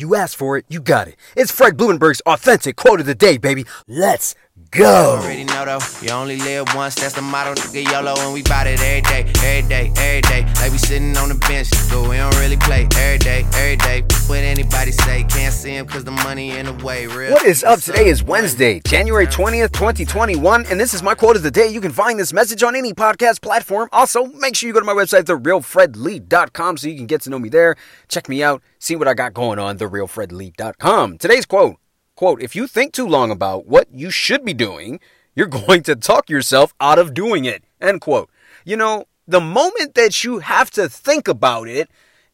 You asked for it, you got it. It's Fred Blumenberg's authentic quote of the day, baby. Let's go. Already know though, you only live once. That's the motto, nigga. YOLO, and we bout it every day, every day, every day. Like we sitting on the bench, but we don't really play every day, every day. What anybody say, can't see him cause the money in the way. Real. What is up? Today is Wednesday, January 20th, 2021, and this is my quote of the day. You can find this message on any podcast platform. Also, make sure you go to my website, therealfredlee.com, so you can get to know me there. Check me out, see what I got going on, therealfredlee.com. Today's quote quote, if you think too long about what you should be doing, you're going to talk yourself out of doing it. End quote. You know, the moment that you have to think about it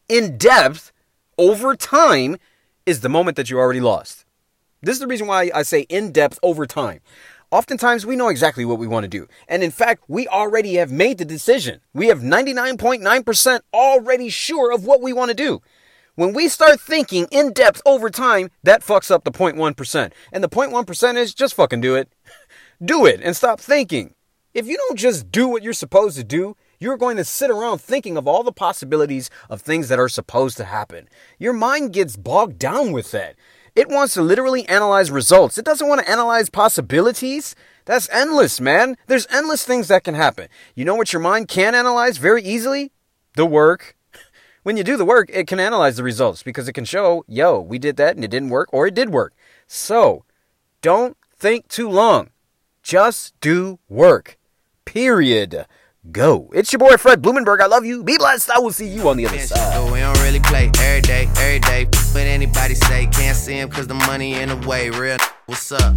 in depth over time is the moment that you already lost. This is the reason why I say in depth over time. Oftentimes, we know exactly what we want to do. And in fact, we already have made the decision. We have 99.9% already sure of what we want to do. When we start thinking in depth over time, that fucks up the 0.1%. And the 0.1% is just fucking do it. do it and stop thinking. If you don't just do what you're supposed to do, you're going to sit around thinking of all the possibilities of things that are supposed to happen. Your mind gets bogged down with that. It wants to literally analyze results. It doesn't want to analyze possibilities. That's endless, man. There's endless things that can happen. You know what your mind can analyze very easily? The work. When you do the work, it can analyze the results because it can show, yo, we did that and it didn't work or it did work. So, don't think too long. Just do work. Period. Go. It's your boy Fred Blumenberg. I love you. Be blessed. I will see you on the other side. So we don't really play every day, every day. What anybody say, can't see him cause the money in the way. Real, what's up?